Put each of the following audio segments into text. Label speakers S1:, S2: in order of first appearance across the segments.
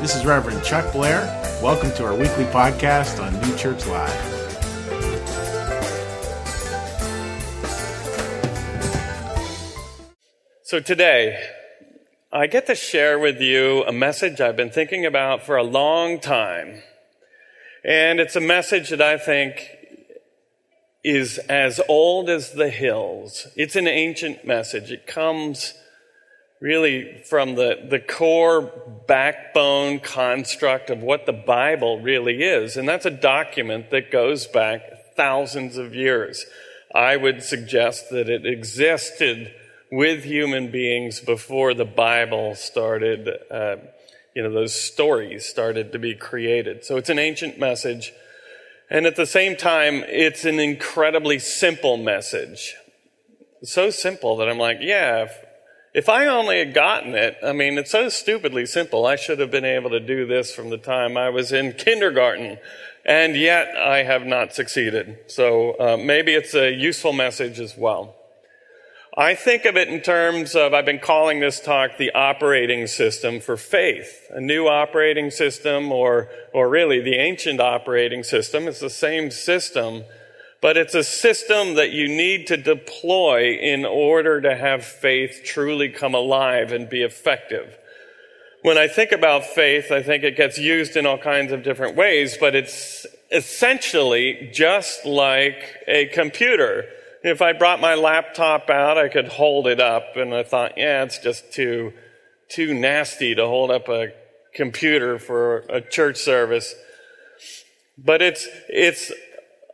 S1: This is Reverend Chuck Blair. Welcome to our weekly podcast on New Church Live.
S2: So today, I get to share with you a message I've been thinking about for a long time. And it's a message that I think is as old as the hills. It's an ancient message. It comes really from the, the core backbone construct of what the Bible really is. And that's a document that goes back thousands of years. I would suggest that it existed with human beings before the Bible started, uh, you know, those stories started to be created. So it's an ancient message. And at the same time, it's an incredibly simple message. So simple that I'm like, yeah, if, if I only had gotten it, I mean, it's so stupidly simple. I should have been able to do this from the time I was in kindergarten. And yet I have not succeeded. So uh, maybe it's a useful message as well. I think of it in terms of, I've been calling this talk the operating system for faith. A new operating system, or, or really the ancient operating system. It's the same system, but it's a system that you need to deploy in order to have faith truly come alive and be effective. When I think about faith, I think it gets used in all kinds of different ways, but it's essentially just like a computer if I brought my laptop out, I could hold it up, and I thought, yeah, it's just too, too nasty to hold up a computer for a church service. But it's, it's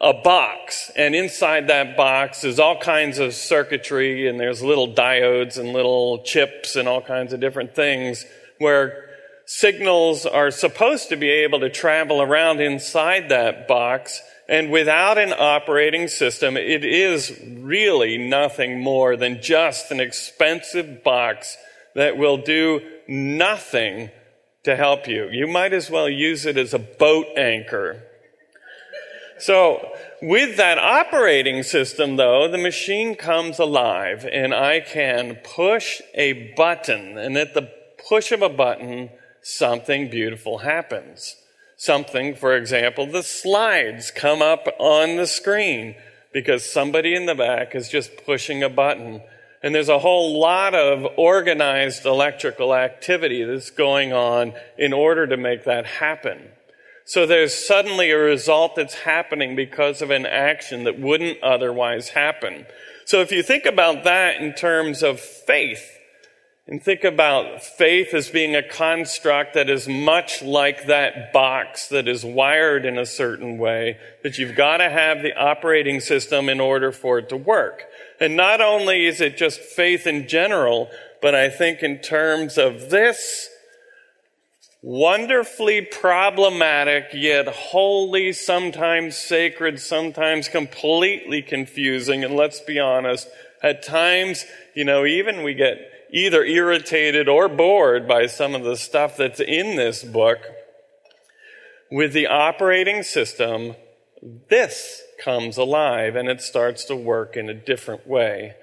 S2: a box, and inside that box is all kinds of circuitry, and there's little diodes and little chips and all kinds of different things where signals are supposed to be able to travel around inside that box and without an operating system, it is really nothing more than just an expensive box that will do nothing to help you. You might as well use it as a boat anchor. So, with that operating system though, the machine comes alive and I can push a button and at the push of a button, something beautiful happens something, for example, the slides come up on the screen because somebody in the back is just pushing a button. And there's a whole lot of organized electrical activity that's going on in order to make that happen. So there's suddenly a result that's happening because of an action that wouldn't otherwise happen. So if you think about that in terms of faith, and think about faith as being a construct that is much like that box that is wired in a certain way, that you've got to have the operating system in order for it to work. And not only is it just faith in general, but I think in terms of this wonderfully problematic, yet wholly, sometimes sacred, sometimes completely confusing, and let's be honest, at times, you know, even we get either irritated or bored by some of the stuff that's in this book, with the operating system, this comes alive and it starts to work in a different way.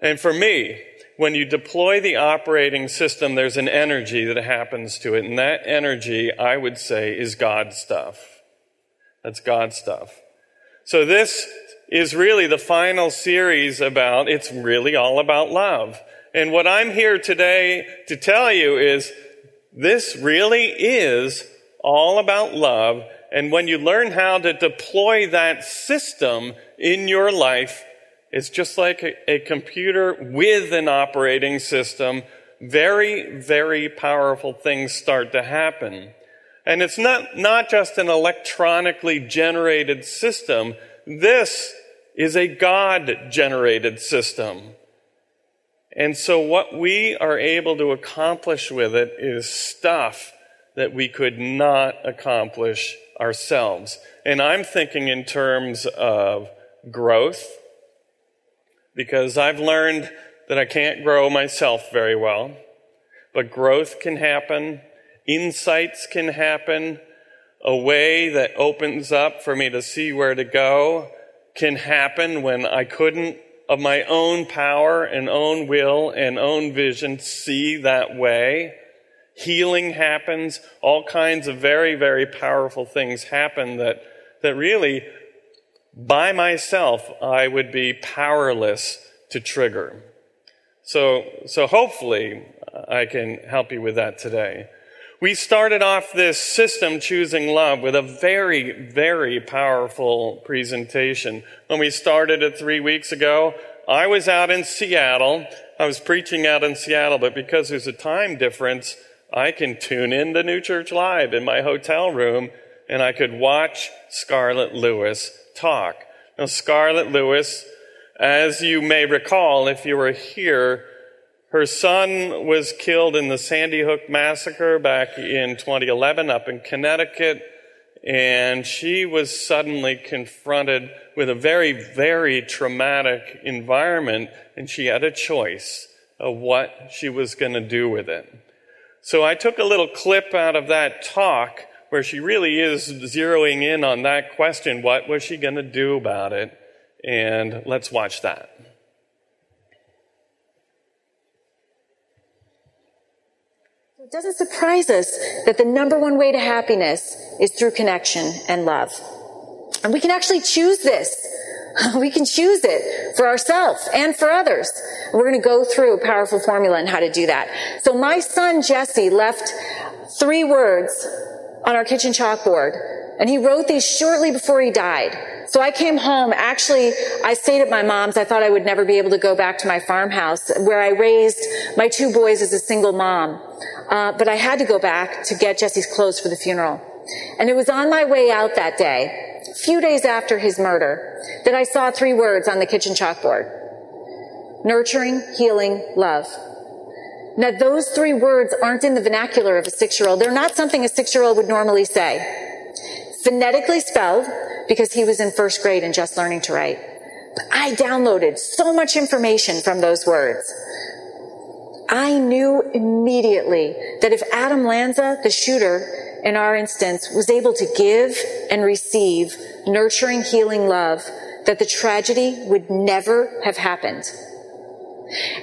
S2: And for me, when you deploy the operating system, there's an energy that happens to it. And that energy, I would say, is God stuff. That's God stuff. So this is really the final series about, it's really all about love. And what I'm here today to tell you is this really is all about love. And when you learn how to deploy that system in your life, it's just like a, a computer with an operating system. Very, very powerful things start to happen. And it's not, not just an electronically generated system. This is a God generated system. And so what we are able to accomplish with it is stuff that we could not accomplish ourselves. And I'm thinking in terms of growth, because I've learned that I can't grow myself very well, but growth can happen, insights can happen, a way that opens up for me to see where to go can happen when I couldn't of my own power and own will and own vision see that way. Healing happens. All kinds of very, very powerful things happen that, that really, by myself, I would be powerless to trigger. So, so hopefully uh, I can help you with that today. We started off this system choosing love with a very, very powerful presentation. When we started it three weeks ago, I was out in Seattle. I was preaching out in Seattle, but because there's a time difference, I can tune in to New Church Live in my hotel room and I could watch Scarlett Lewis talk. Now, Scarlett Lewis, as you may recall, if you were here, her son was killed in the Sandy Hook massacre back in 2011 up in Connecticut, and she was suddenly confronted with a very, very traumatic environment, and she had a choice of what she was going to do with it. So I took a little clip out of that talk where she really is zeroing in on that question what was she going to do about it? And let's watch that.
S3: It doesn't surprise us that the number one way to happiness is through connection and love. And we can actually choose this. We can choose it for ourselves and for others. We're going to go through a powerful formula on how to do that. So my son Jesse left three words on our kitchen chalkboard and he wrote these shortly before he died. So I came home. Actually, I stayed at my mom's. I thought I would never be able to go back to my farmhouse where I raised my two boys as a single mom. Uh, but I had to go back to get Jesse's clothes for the funeral. And it was on my way out that day, a few days after his murder, that I saw three words on the kitchen chalkboard. Nurturing, healing, love. Now those three words aren't in the vernacular of a six-year-old. They're not something a six-year-old would normally say. Phonetically spelled, because he was in first grade and just learning to write. But I downloaded so much information from those words. I knew immediately that if Adam Lanza, the shooter, in our instance, was able to give and receive nurturing, healing love, that the tragedy would never have happened.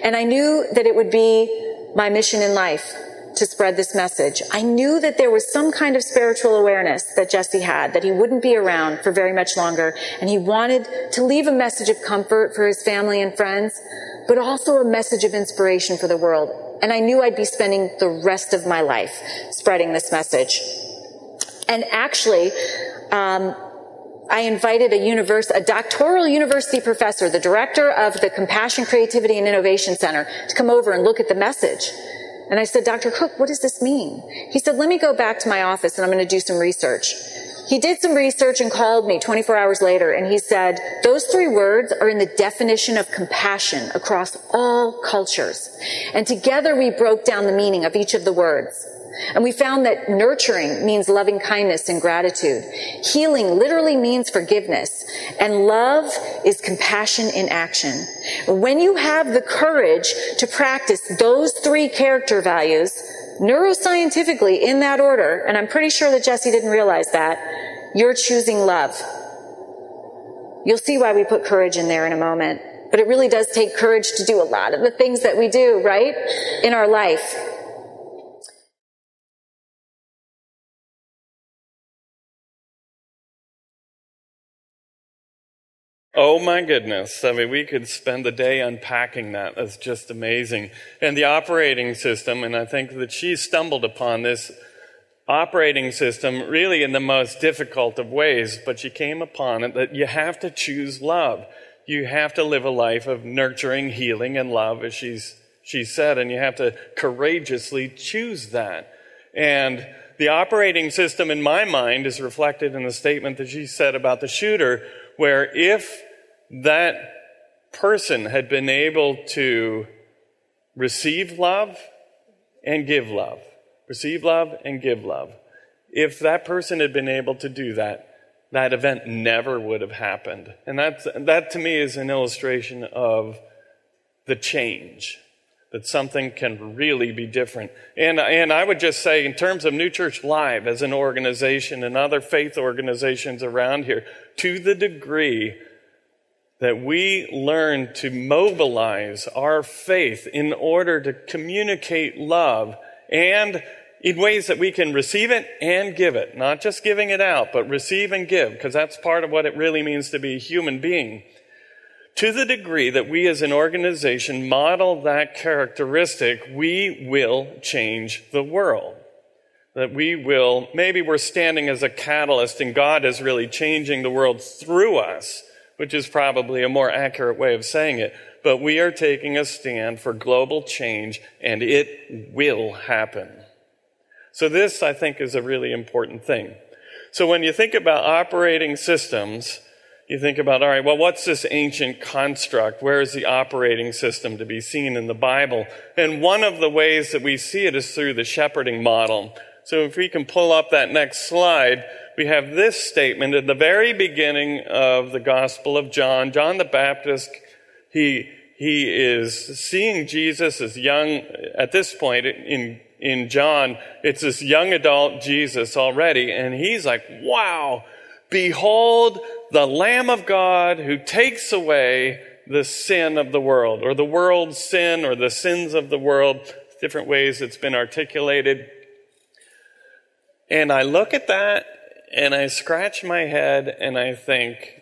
S3: And I knew that it would be my mission in life to spread this message. I knew that there was some kind of spiritual awareness that Jesse had, that he wouldn't be around for very much longer, and he wanted to leave a message of comfort for his family and friends, but also a message of inspiration for the world. And I knew I'd be spending the rest of my life spreading this message. And actually, um, I invited a, univers- a doctoral university professor, the director of the Compassion, Creativity, and Innovation Center, to come over and look at the message. And I said, Dr. Cook, what does this mean? He said, let me go back to my office and I'm going to do some research. He did some research and called me 24 hours later and he said, those three words are in the definition of compassion across all cultures. And together we broke down the meaning of each of the words. And we found that nurturing means loving kindness and gratitude. Healing literally means forgiveness. And love is compassion in action. When you have the courage to practice those three character values, neuroscientifically in that order, and I'm pretty sure that Jesse didn't realize that, you're choosing love. You'll see why we put courage in there in a moment. But it really does take courage to do a lot of the things that we do, right? In our life.
S2: Oh my goodness. I mean, we could spend the day unpacking that. That's just amazing. And the operating system, and I think that she stumbled upon this operating system really in the most difficult of ways, but she came upon it that you have to choose love. You have to live a life of nurturing, healing, and love, as she's, she said, and you have to courageously choose that. And the operating system in my mind is reflected in the statement that she said about the shooter, where if that person had been able to receive love and give love, receive love and give love. If that person had been able to do that, that event never would have happened. And that, that to me is an illustration of the change, that something can really be different. And, and I would just say, in terms of New Church Live as an organization and other faith organizations around here, to the degree that we learn to mobilize our faith in order to communicate love and in ways that we can receive it and give it. Not just giving it out, but receive and give, because that's part of what it really means to be a human being. To the degree that we as an organization model that characteristic, we will change the world. That we will, maybe we're standing as a catalyst and God is really changing the world through us, which is probably a more accurate way of saying it. But we are taking a stand for global change and it will happen. So this, I think, is a really important thing. So when you think about operating systems, you think about, all right, well, what's this ancient construct? Where is the operating system to be seen in the Bible? And one of the ways that we see it is through the shepherding model. So if we can pull up that next slide, we have this statement at the very beginning of the Gospel of John. John the Baptist, he, he is seeing Jesus as young, at this point in in John, it's this young adult Jesus already, and he's like, wow, behold the Lamb of God who takes away the sin of the world, or the world's sin, or the sins of the world, different ways it's been articulated. And I look at that and I scratch my head and I think,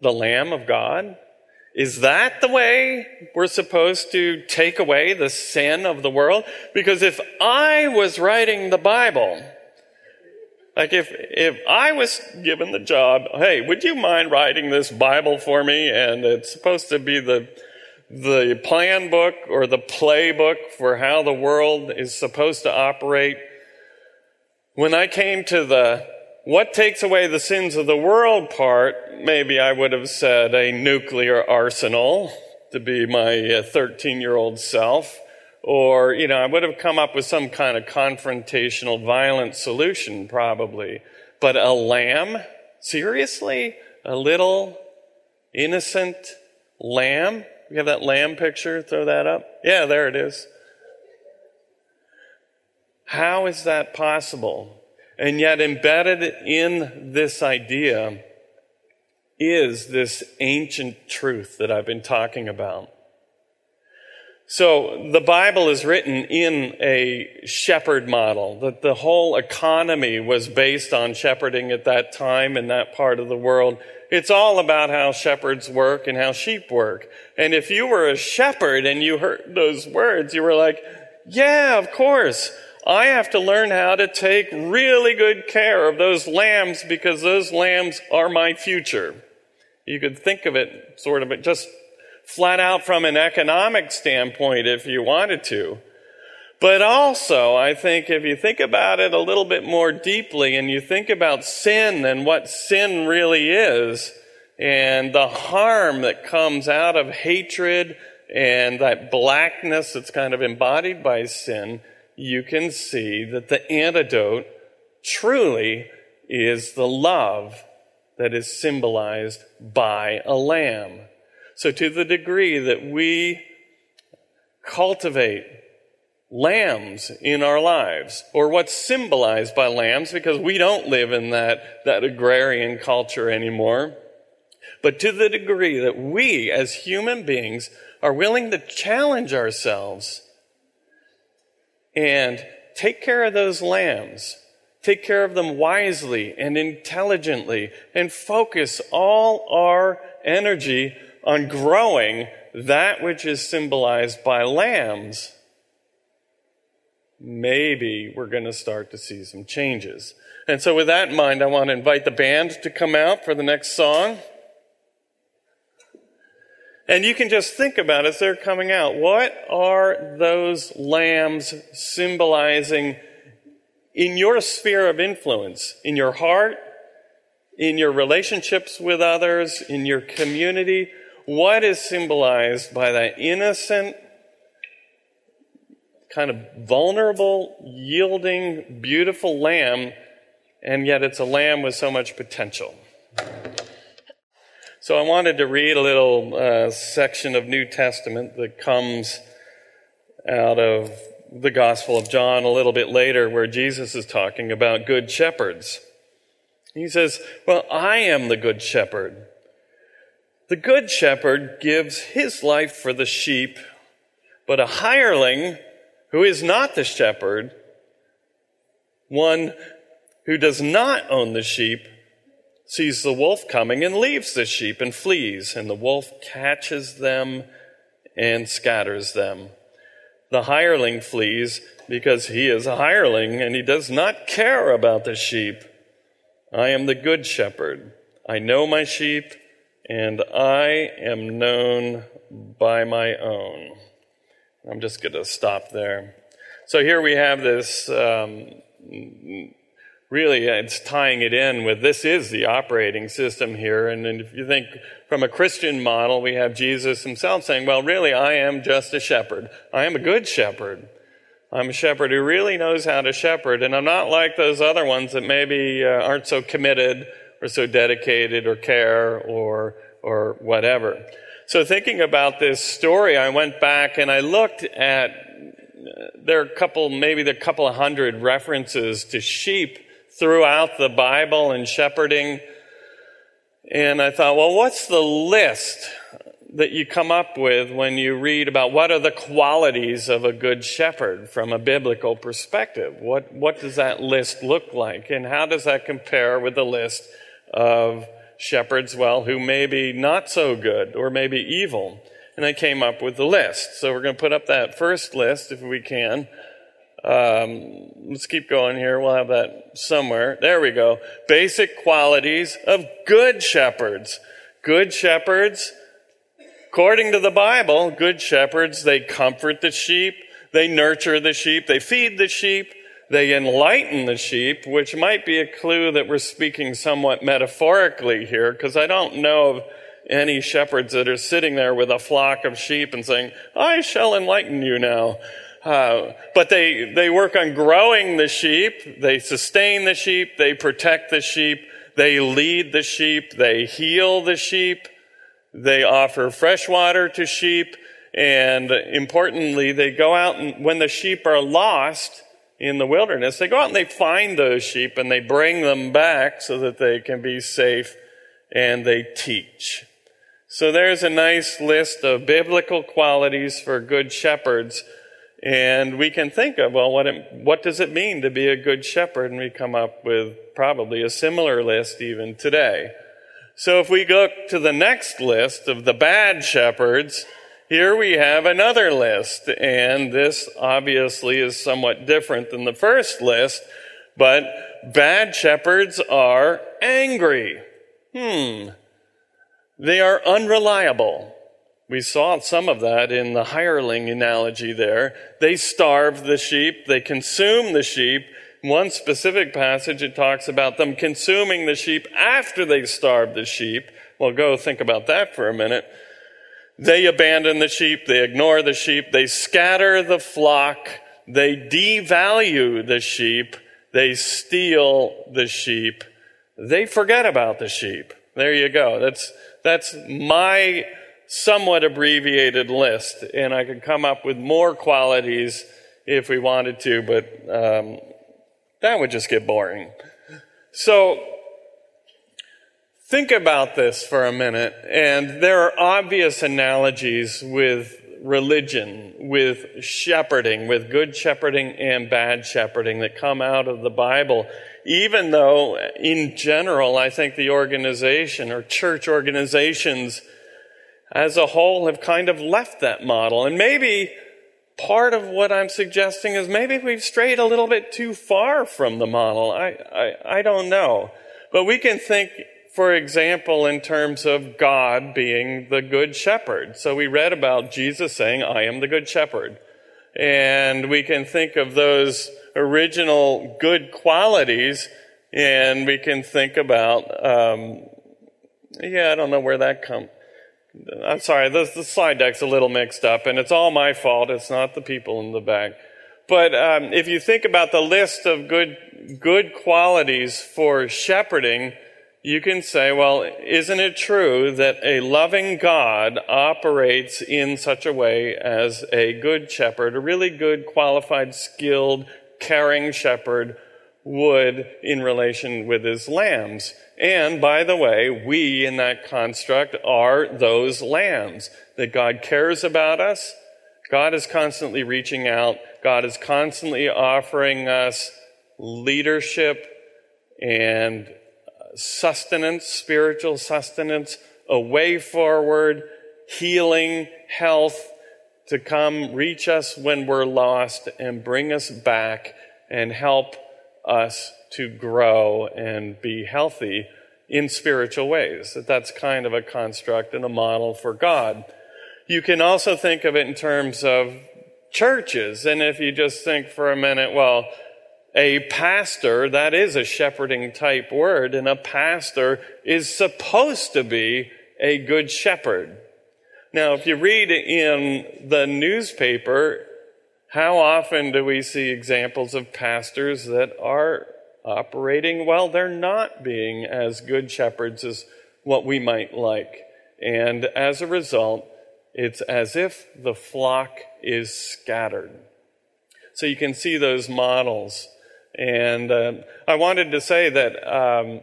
S2: the Lamb of God? Is that the way we're supposed to take away the sin of the world? Because if I was writing the Bible, like if, if I was given the job, hey, would you mind writing this Bible for me? And it's supposed to be the, the plan book or the playbook for how the world is supposed to operate. When I came to the what takes away the sins of the world part, maybe I would have said a nuclear arsenal to be my 13 uh, year old self. Or, you know, I would have come up with some kind of confrontational, violent solution, probably. But a lamb? Seriously? A little innocent lamb? You have that lamb picture? Throw that up. Yeah, there it is. How is that possible? And yet, embedded in this idea is this ancient truth that I've been talking about. So the Bible is written in a shepherd model, that the whole economy was based on shepherding at that time in that part of the world. It's all about how shepherds work and how sheep work. And if you were a shepherd and you heard those words, you were like, yeah, of course. I have to learn how to take really good care of those lambs because those lambs are my future. You could think of it sort of just flat out from an economic standpoint if you wanted to. But also, I think if you think about it a little bit more deeply and you think about sin and what sin really is and the harm that comes out of hatred and that blackness that's kind of embodied by sin, you can see that the antidote truly is the love that is symbolized by a lamb. So to the degree that we cultivate lambs in our lives, or what's symbolized by lambs, because we don't live in that, that agrarian culture anymore, but to the degree that we as human beings are willing to challenge ourselves and take care of those lambs. Take care of them wisely and intelligently and focus all our energy on growing that which is symbolized by lambs. Maybe we're going to start to see some changes. And so, with that in mind, I want to invite the band to come out for the next song. And you can just think about as they're coming out, what are those lambs symbolizing in your sphere of influence, in your heart, in your relationships with others, in your community? What is symbolized by that innocent, kind of vulnerable, yielding, beautiful lamb, and yet it's a lamb with so much potential? So I wanted to read a little uh, section of New Testament that comes out of the Gospel of John a little bit later, where Jesus is talking about good shepherds. He says, Well, I am the good shepherd. The good shepherd gives his life for the sheep, but a hireling who is not the shepherd One who does not own the sheep sees the wolf coming and leaves the sheep and flees, and the wolf catches them and scatters them. The hireling flees because he is a hireling and he does not care about the sheep. I am the good shepherd. I know my sheep and I am known by my own. I'm just going to stop there. So here we have this um, really it's tying it in with this is the operating system here. And, and if you think from a Christian model, we have Jesus himself saying, well, really, I am just a shepherd. I am a good shepherd. I'm a shepherd who really knows how to shepherd. And I'm not like those other ones that maybe uh, aren't so committed or so dedicated or care or, or whatever. So thinking about this story, I went back and I looked at, uh, there are a couple, maybe there are a couple of hundred references to sheep throughout the Bible and shepherding. And I thought, well, what's the list that you come up with when you read about what are the qualities of a good shepherd from a biblical perspective? What, what does that list look like? And how does that compare with the list of shepherds, well, who may be not so good or maybe evil? And I came up with the list. So we're going to put up that first list if we can. Um, let's keep going here. We'll have that somewhere. There we go. Basic qualities of good shepherds. Good shepherds, according to the Bible, good shepherds, they comfort the sheep, they nurture the sheep, they feed the sheep, they enlighten the sheep, which might be a clue that we're speaking somewhat metaphorically here, because I don't know of any shepherds that are sitting there with a flock of sheep and saying, I shall enlighten you now. Uh, but they, they work on growing the sheep, they sustain the sheep, they protect the sheep, they lead the sheep, they heal the sheep, they offer fresh water to sheep, and importantly, they go out and when the sheep are lost in the wilderness, they go out and they find those sheep and they bring them back so that they can be safe and they teach. So there's a nice list of biblical qualities for good shepherds and we can think of, well, what, it, what does it mean to be a good shepherd? And we come up with probably a similar list even today. So if we go to the next list of the bad shepherds, here we have another list. And this obviously is somewhat different than the first list, but bad shepherds are angry. Hmm. They are unreliable. We saw some of that in the hireling analogy there. They starve the sheep, they consume the sheep. One specific passage, it talks about them consuming the sheep after they starve the sheep. Well, go think about that for a minute. They abandon the sheep, they ignore the sheep, they scatter the flock, they devalue the sheep, they steal the sheep, they forget about the sheep. There you go. That's, that's my somewhat abbreviated list, and I could come up with more qualities if we wanted to, but um, that would just get boring. So, think about this for a minute, and there are obvious analogies with religion, with shepherding, with good shepherding and bad shepherding that come out of the Bible. Even though, in general, I think the organization or church organizations as a whole have kind of left that model. And maybe part of what I'm suggesting is maybe we've strayed a little bit too far from the model. I, I, I don't know. But we can think, for example, in terms of God being the good shepherd. So we read about Jesus saying, I am the good shepherd. And we can think of those original good qualities and we can think about, um, yeah, I don't know where that comes I'm sorry, the, the, slide deck's a little mixed up, and it's all my fault. It's not the people in the back. But um, if you think about the list of good good qualities for shepherding, you can say, well, isn't it true that a loving God operates in such a way as a good shepherd, a really good, qualified, skilled, caring shepherd would in relation with his lambs? And by the way, we in that construct are those lambs that God cares about us. God is constantly reaching out. God is constantly offering us leadership and sustenance, spiritual sustenance, a way forward, healing, health to come reach us when we're lost and bring us back and help us to grow and be healthy in spiritual ways. That that's kind of a construct and a model for God. You can also think of it in terms of churches. And if you just think for a minute, well, a pastor, that is a shepherding type word, and a pastor is supposed to be a good shepherd. Now, if you read in the newspaper, how often do we see examples of pastors that are operating? Well, they're not being as good shepherds as what we might like. And as a result, it's as if the flock is scattered. So you can see those models. And uh, I wanted to say that, um,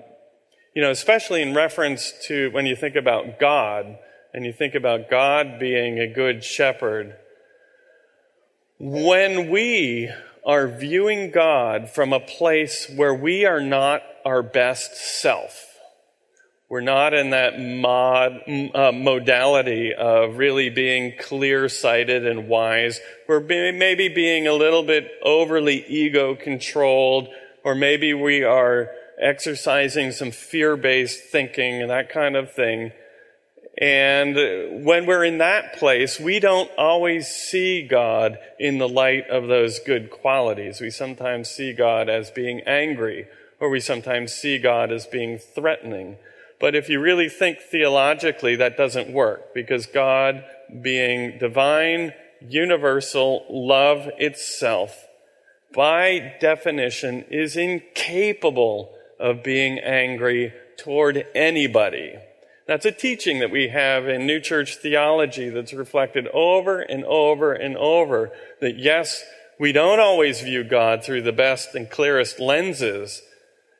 S2: you know, especially in reference to when you think about God, and you think about God being a good shepherd, when we are viewing God from a place where we are not our best self, we're not in that mod, uh, modality of really being clear sighted and wise. We're be, maybe being a little bit overly ego controlled, or maybe we are exercising some fear based thinking and that kind of thing. And when we're in that place, we don't always see God in the light of those good qualities. We sometimes see God as being angry, or we sometimes see God as being threatening. But if you really think theologically, that doesn't work because God, being divine, universal, love itself, by definition, is incapable of being angry toward anybody. That's a teaching that we have in New Church theology that's reflected over and over and over that yes, we don't always view God through the best and clearest lenses.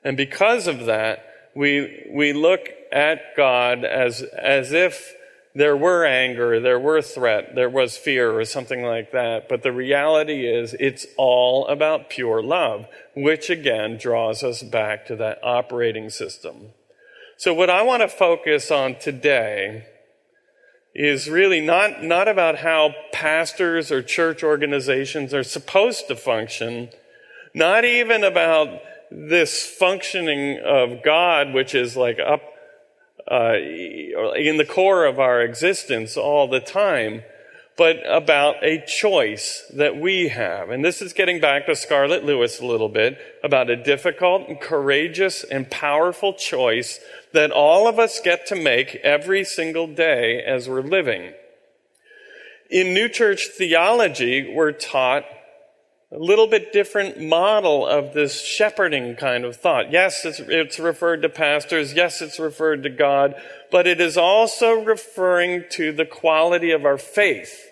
S2: And because of that, we, we look at God as, as if there were anger, there were threat, there was fear or something like that. But the reality is it's all about pure love, which again draws us back to that operating system. So what I want to focus on today is really not, not about how pastors or church organizations are supposed to function, not even about this functioning of God, which is like up uh, in the core of our existence all the time, but about a choice that we have. And this is getting back to Scarlett Lewis a little bit about a difficult and courageous and powerful choice that all of us get to make every single day as we're living. In New Church theology, we're taught a little bit different model of this shepherding kind of thought. Yes, it's, it's, referred to pastors. Yes, it's referred to God, but it is also referring to the quality of our faith.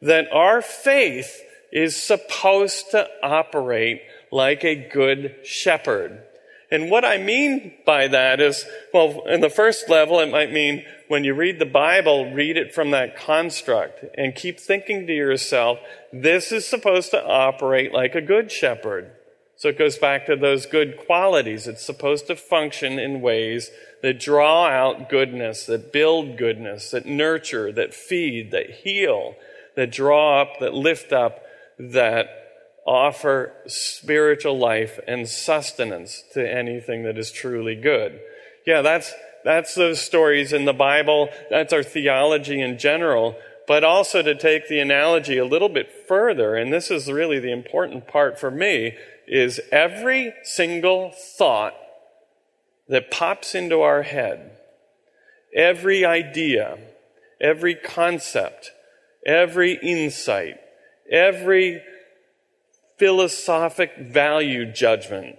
S2: That our faith is supposed to operate like a good shepherd. And what I mean by that is, well, in the first level, it might mean when you read the Bible, read it from that construct and keep thinking to yourself, this is supposed to operate like a good shepherd. So it goes back to those good qualities. It's supposed to function in ways that draw out goodness, that build goodness, that nurture, that feed, that heal, that draw up, that lift up, that offer spiritual life and sustenance to anything that is truly good. Yeah, that's, that's those stories in the Bible. That's our theology in general. But also to take the analogy a little bit further, and this is really the important part for me, is every single thought that pops into our head, every idea, every concept, every insight, every philosophic value judgment,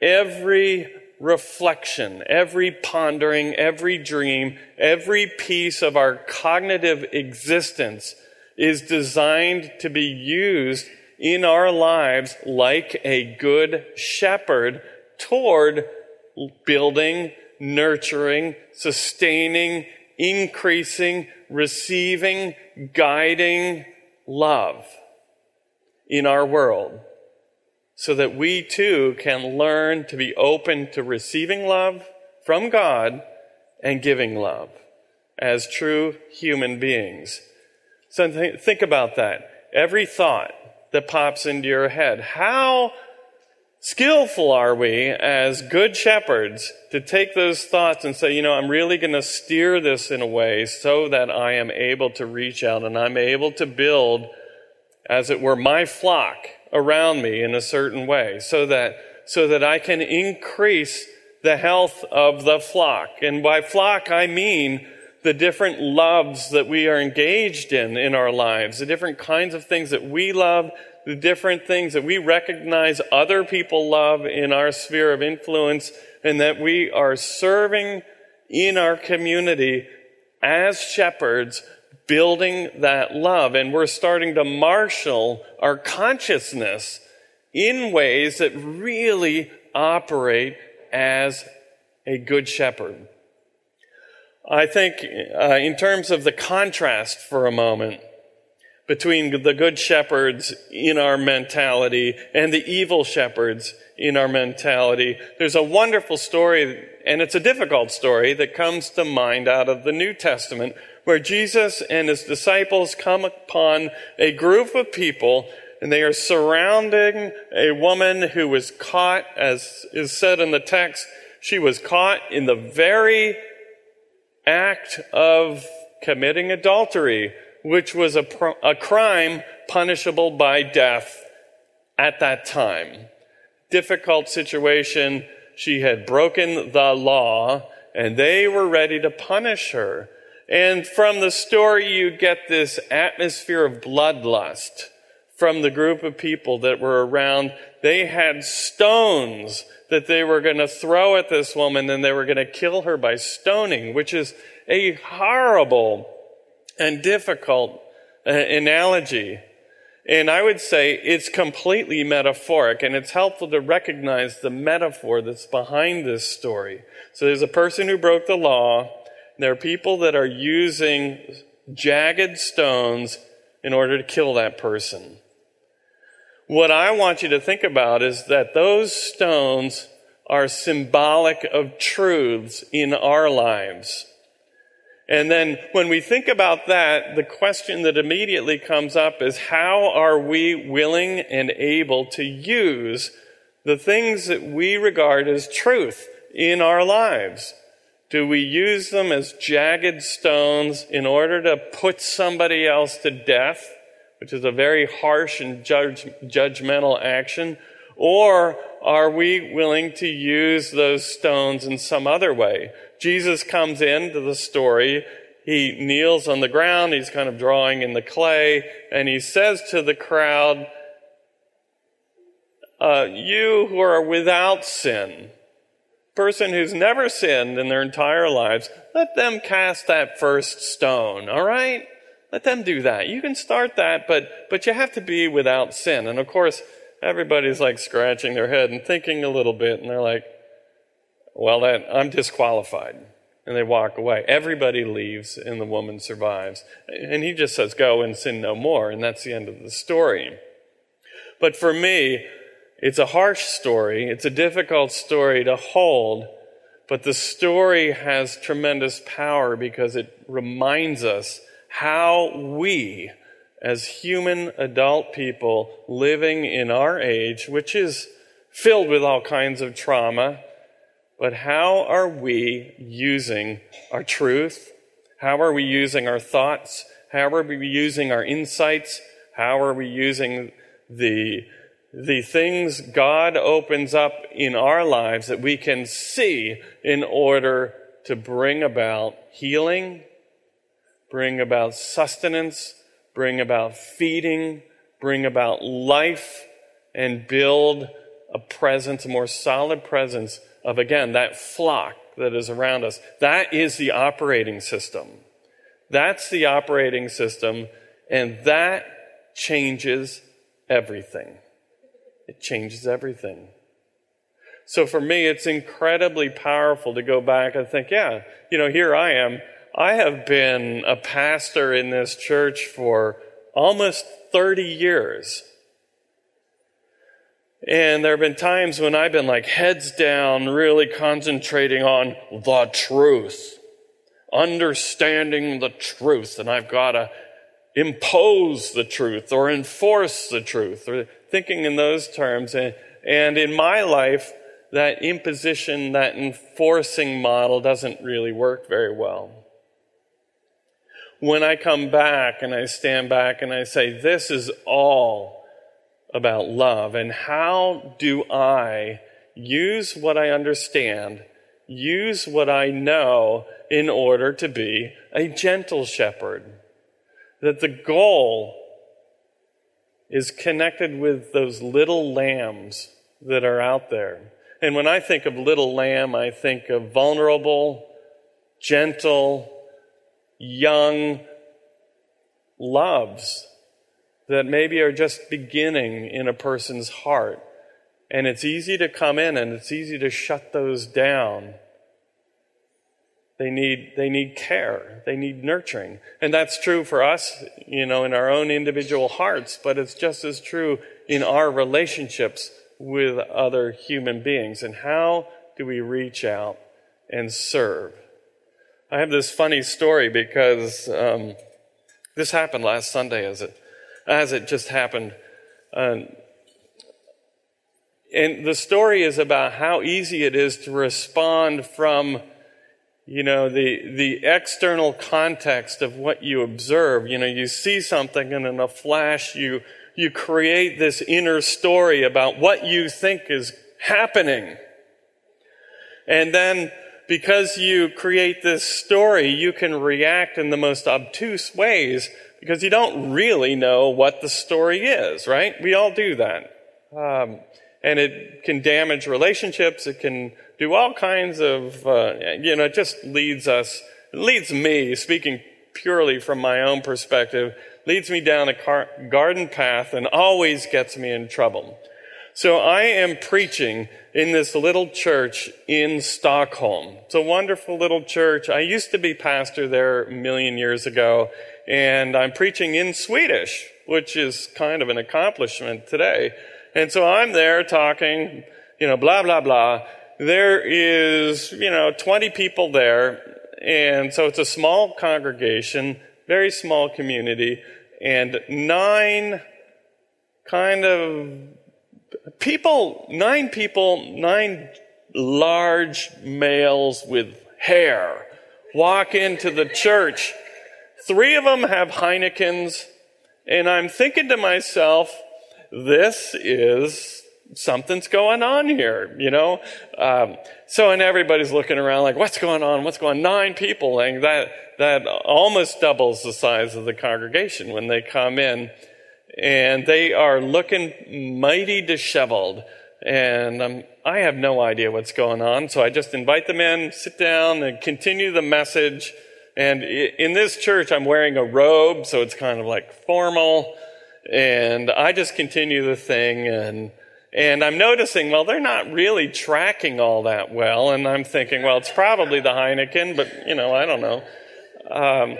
S2: every reflection, every pondering, every dream, every piece of our cognitive existence is designed to be used in our lives like a good shepherd toward building, nurturing, sustaining, increasing, receiving, guiding love in our world. so that we too can learn to be open to receiving love from God and giving love as true human beings. So th- think about that. Every thought that pops into your head, how skillful are we as good shepherds to take those thoughts and say, you know, I'm really going to steer this in a way so that I am able to reach out and I'm able to build, as it were, my flock around me in a certain way so that, so that I can increase the health of the flock. And by flock, I mean the different loves that we are engaged in in our lives, the different kinds of things that we love, the different things that we recognize other people love in our sphere of influence, and that we are serving in our community as shepherds, building that love. And we're starting to marshal our consciousness in ways that really operate as a good shepherd. I think, uh, in terms of the contrast for a moment between the good shepherds in our mentality and the evil shepherds in our mentality, there's a wonderful story, and it's a difficult story that comes to mind out of the New Testament where Jesus and his disciples come upon a group of people and they are surrounding a woman who was caught, as is said in the text, she was caught in the very act of committing adultery, which was a, a crime punishable by death at that time. Difficult situation. She had broken the law and they were ready to punish her. And from the story, you get this atmosphere of bloodlust from the group of people that were around. They had stones that they were going to throw at this woman and they were going to kill her by stoning, which is a horrible and difficult uh, analogy. And I would say it's completely metaphoric, and it's helpful to recognize the metaphor that's behind this story. So there's a person who broke the law. There are people that are using jagged stones in order to kill that person. What I want you to think about is that those stones are symbolic of truths in our lives. And then when we think about that, the question that immediately comes up is how are we willing and able to use the things that we regard as truth in our lives? Do we use them as jagged stones in order to put somebody else to death? which is a very harsh and judge, judgmental action? Or are we willing to use those stones in some other way? Jesus comes into the story. He kneels on the ground. He's kind of drawing in the clay and he says to the crowd, uh, you who are without sin, person who's never sinned in their entire lives, let them cast that first stone, all right? Let them do that. You can start that, but, but you have to be without sin. And of course, everybody's like scratching their head and thinking a little bit, and they're like, well, that, I'm disqualified. And they walk away. Everybody leaves, and the woman survives. And he just says, go and sin no more. And that's the end of the story. But for me, it's a harsh story. It's a difficult story to hold. But the story has tremendous power because it reminds us how we, as human adult people living in our age, which is filled with all kinds of trauma, but how are we using our truth? How are we using our thoughts? How are we using our insights? How are we using the, the things God opens up in our lives that we can see in order to bring about healing bring about sustenance, bring about feeding, bring about life, and build a presence, a more solid presence of, again, that flock that is around us. That is the operating system. That's the operating system, and that changes everything. It changes everything. So for me, it's incredibly powerful to go back and think, yeah, you know, here I am. I have been a pastor in this church for almost 30 years. And there have been times when I've been like heads down, really concentrating on the truth, understanding the truth, and I've got to impose the truth or enforce the truth, or thinking in those terms. And, and in my life, that imposition, that enforcing model doesn't really work very well. When I come back and I stand back and I say, this is all about love, and how do I use what I understand, use what I know in order to be a gentle shepherd? That the goal is connected with those little lambs that are out there. And when I think of little lamb, I think of vulnerable, gentle, young loves that maybe are just beginning in a person's heart. And it's easy to come in and it's easy to shut those down. They need, they need care. They need nurturing. And that's true for us, you know, in our own individual hearts, but it's just as true in our relationships with other human beings. And how do we reach out and serve? I have this funny story because um, this happened last Sunday as it, as it just happened. And the story is about how easy it is to respond from you know, the, the external context of what you observe. You know, you see something and in a flash you, you create this inner story about what you think is happening. And then because you create this story, you can react in the most obtuse ways because you don't really know what the story is, right? We all do that. Um, and it can damage relationships. It can do all kinds of, uh, you know, it just leads us, leads me, speaking purely from my own perspective, leads me down a car- garden path and always gets me in trouble. So I am preaching in this little church in Stockholm. It's a wonderful little church. I used to be pastor there a million years ago, and I'm preaching in Swedish, which is kind of an accomplishment today. And so I'm there talking, you know, blah, blah, blah there is, you know, 20 people there. And so it's a small congregation, very small community, and nine kind of people, nine people, nine large males with hair walk into the church. Three of them have Heinekens, and I'm thinking to myself, this is something's going on here, you know? Um, so, and everybody's looking around like, what's going on? What's going on? Nine people, and that, that almost doubles the size of the congregation when they come in. And they are looking mighty disheveled. And um, I have no idea what's going on. So I just invite them in, sit down, and continue the message. And in this church, I'm wearing a robe, so it's kind of like formal. And I just continue the thing and and I'm noticing, well, they're not really tracking all that well. And I'm thinking, well, it's probably the Heineken, but, you know, I don't know. Um,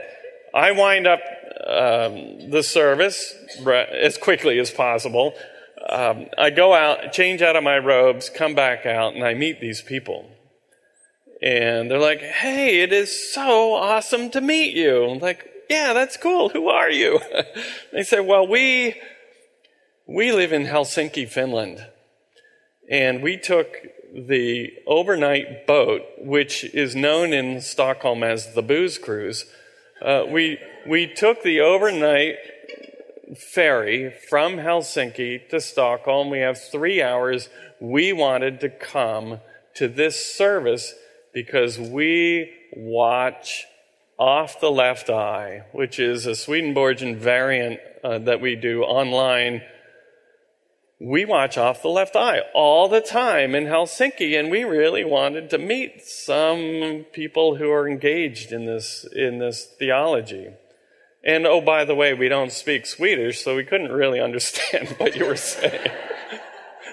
S2: I wind up um, the service as quickly as possible. Um, I go out, change out of my robes, come back out, and I meet these people. And they're like, hey, it is so awesome to meet you. I'm like, yeah, that's cool. Who are you? they say, well, we we live in Helsinki, Finland, and we took the overnight boat, which is known in Stockholm as the Booze Cruise. Uh, we, we took the overnight ferry from Helsinki to Stockholm. We have three hours. We wanted to come to this service because we watch off the left eye, which is a Swedenborgian variant uh, that we do online we watch off the left eye all the time in Helsinki, and we really wanted to meet some people who are engaged in this, in this theology. And oh, by the way, we don't speak Swedish, so we couldn't really understand what you were saying.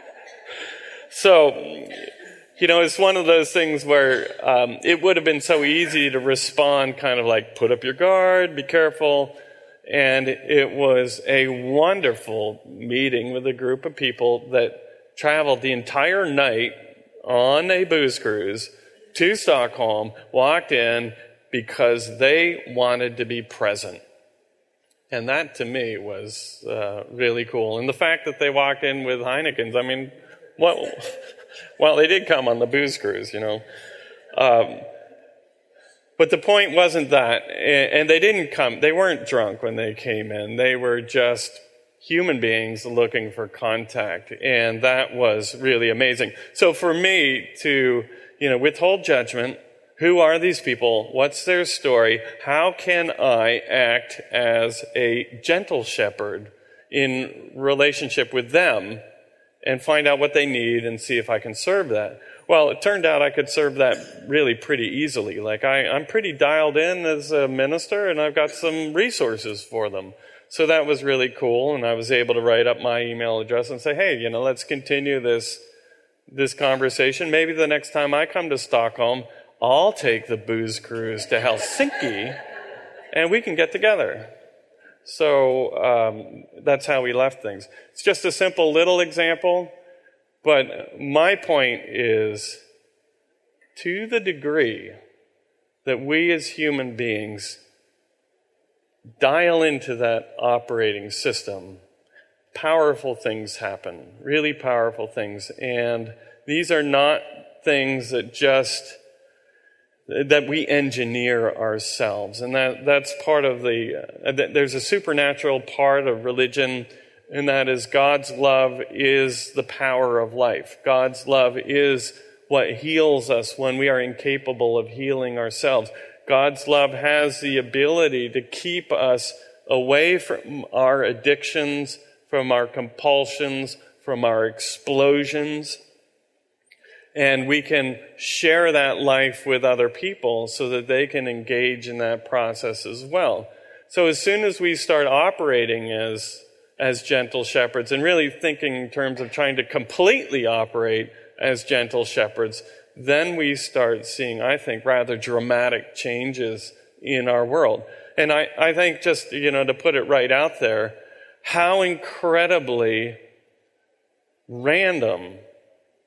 S2: so, you know, it's one of those things where um, it would have been so easy to respond kind of like, put up your guard, be careful. And it was a wonderful meeting with a group of people that traveled the entire night on a booze cruise to Stockholm, walked in because they wanted to be present. And that to me was uh, really cool. And the fact that they walked in with Heinekens, I mean, well, well, they did come on the booze cruise, you know. Um, but the point wasn't that. And they didn't come, they weren't drunk when they came in. They were just human beings looking for contact. And that was really amazing. So for me to, you know, withhold judgment, who are these people? What's their story? How can I act as a gentle shepherd in relationship with them and find out what they need and see if I can serve that? Well, it turned out I could serve that really pretty easily. Like I, I'm pretty dialed in as a minister and I've got some resources for them. So that was really cool. And I was able to write up my email address and say, hey, you know, let's continue this, this conversation. Maybe the next time I come to Stockholm, I'll take the booze cruise to Helsinki and we can get together. So um, that's how we left things. It's just a simple little example, but my point is to the degree that we as human beings dial into that operating system, powerful things happen, really powerful things. And these are not things that just that we engineer ourselves. And that, that's part of the, uh, there's a supernatural part of religion, and that is God's love is the power of life. God's love is what heals us when we are incapable of healing ourselves. God's love has the ability to keep us away from our addictions, from our compulsions, from our explosions and we can share that life with other people so that they can engage in that process as well. So as soon as we start operating as, as gentle shepherds and really thinking in terms of trying to completely operate as gentle shepherds, then we start seeing, I think, rather dramatic changes in our world. And I, I think just, you know, to put it right out there, how incredibly random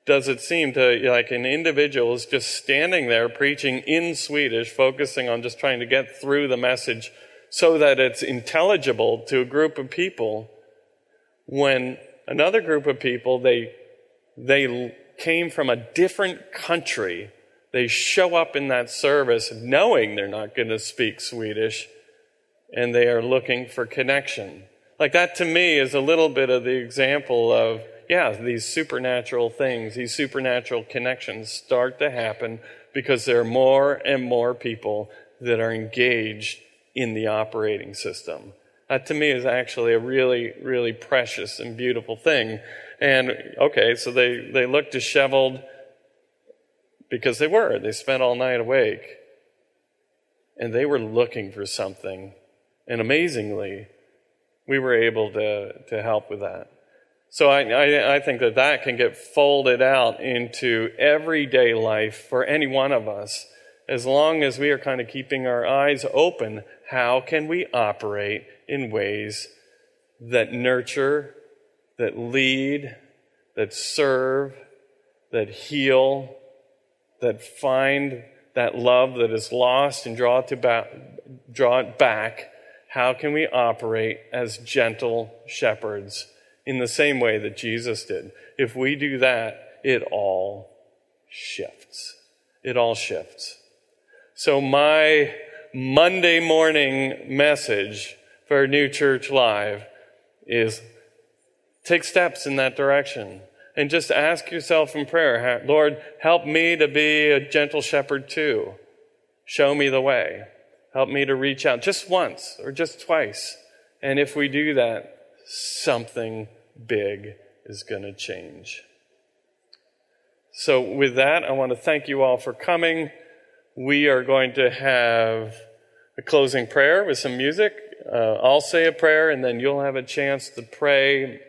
S2: does it seem to like an individual is just standing there preaching in Swedish, focusing on just trying to get through the message so that it's intelligible to a group of people when another group of people they they came from a different country they show up in that service knowing they're not going to speak Swedish and they are looking for connection like that to me is a little bit of the example of yeah, these supernatural things, these supernatural connections start to happen because there are more and more people that are engaged in the operating system. That to me is actually a really, really precious and beautiful thing. And okay, so they, they look disheveled because they were. They spent all night awake. And they were looking for something. And amazingly, we were able to, to help with that. So I, I, I, think that that can get folded out into everyday life for any one of us. As long as we are kind of keeping our eyes open, how can we operate in ways that nurture, that lead, that serve, that heal, that find that love that is lost and draw it, ba- draw it back? How can we operate as gentle shepherds? in the same way that Jesus did. If we do that, it all shifts. It all shifts. So my Monday morning message for New Church Live is take steps in that direction and just ask yourself in prayer, Lord, help me to be a gentle shepherd too. Show me the way. Help me to reach out just once or just twice. And if we do that, something big is going to change. So, with that, I want to thank you all for coming. We are going to have a closing prayer with some music. Uh, I'll say a prayer, and then you'll have a chance to pray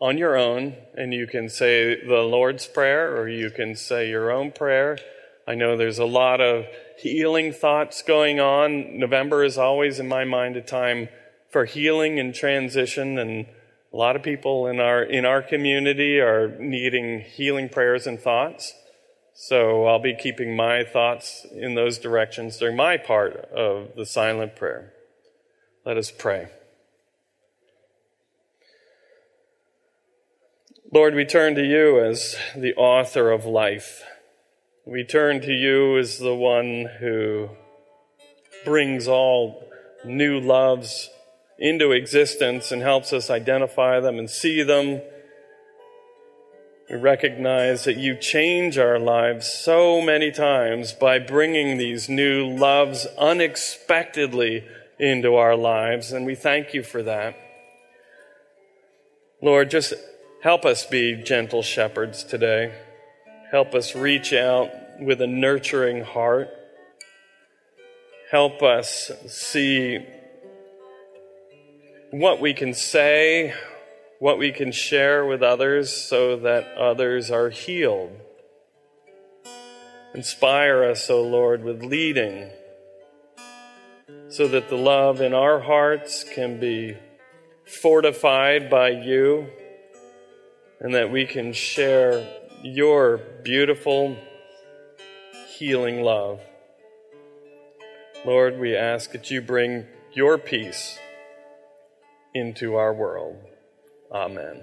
S2: on your own. And you can say the Lord's Prayer, or you can say your own prayer. I know there's a lot of healing thoughts going on. November is always, in my mind, a time for healing and transition and A lot of people in our, in our community are needing healing prayers and thoughts. So I'll be keeping my thoughts in those directions during my part of the silent prayer. Let us pray. Lord, we turn to you as the author of life. We turn to you as the one who brings all new loves into existence and helps us identify them and see them. We recognize that you change our lives so many times by bringing these new loves unexpectedly into our lives, and we thank you for that. Lord, just help us be gentle shepherds today. Help us reach out with a nurturing heart. Help us see what we can say, what we can share with others so that others are healed. Inspire us, O Lord, with leading so that the love in our hearts can be fortified by you and that we can share your beautiful, healing love. Lord, we ask that you bring your peace into our world. Amen.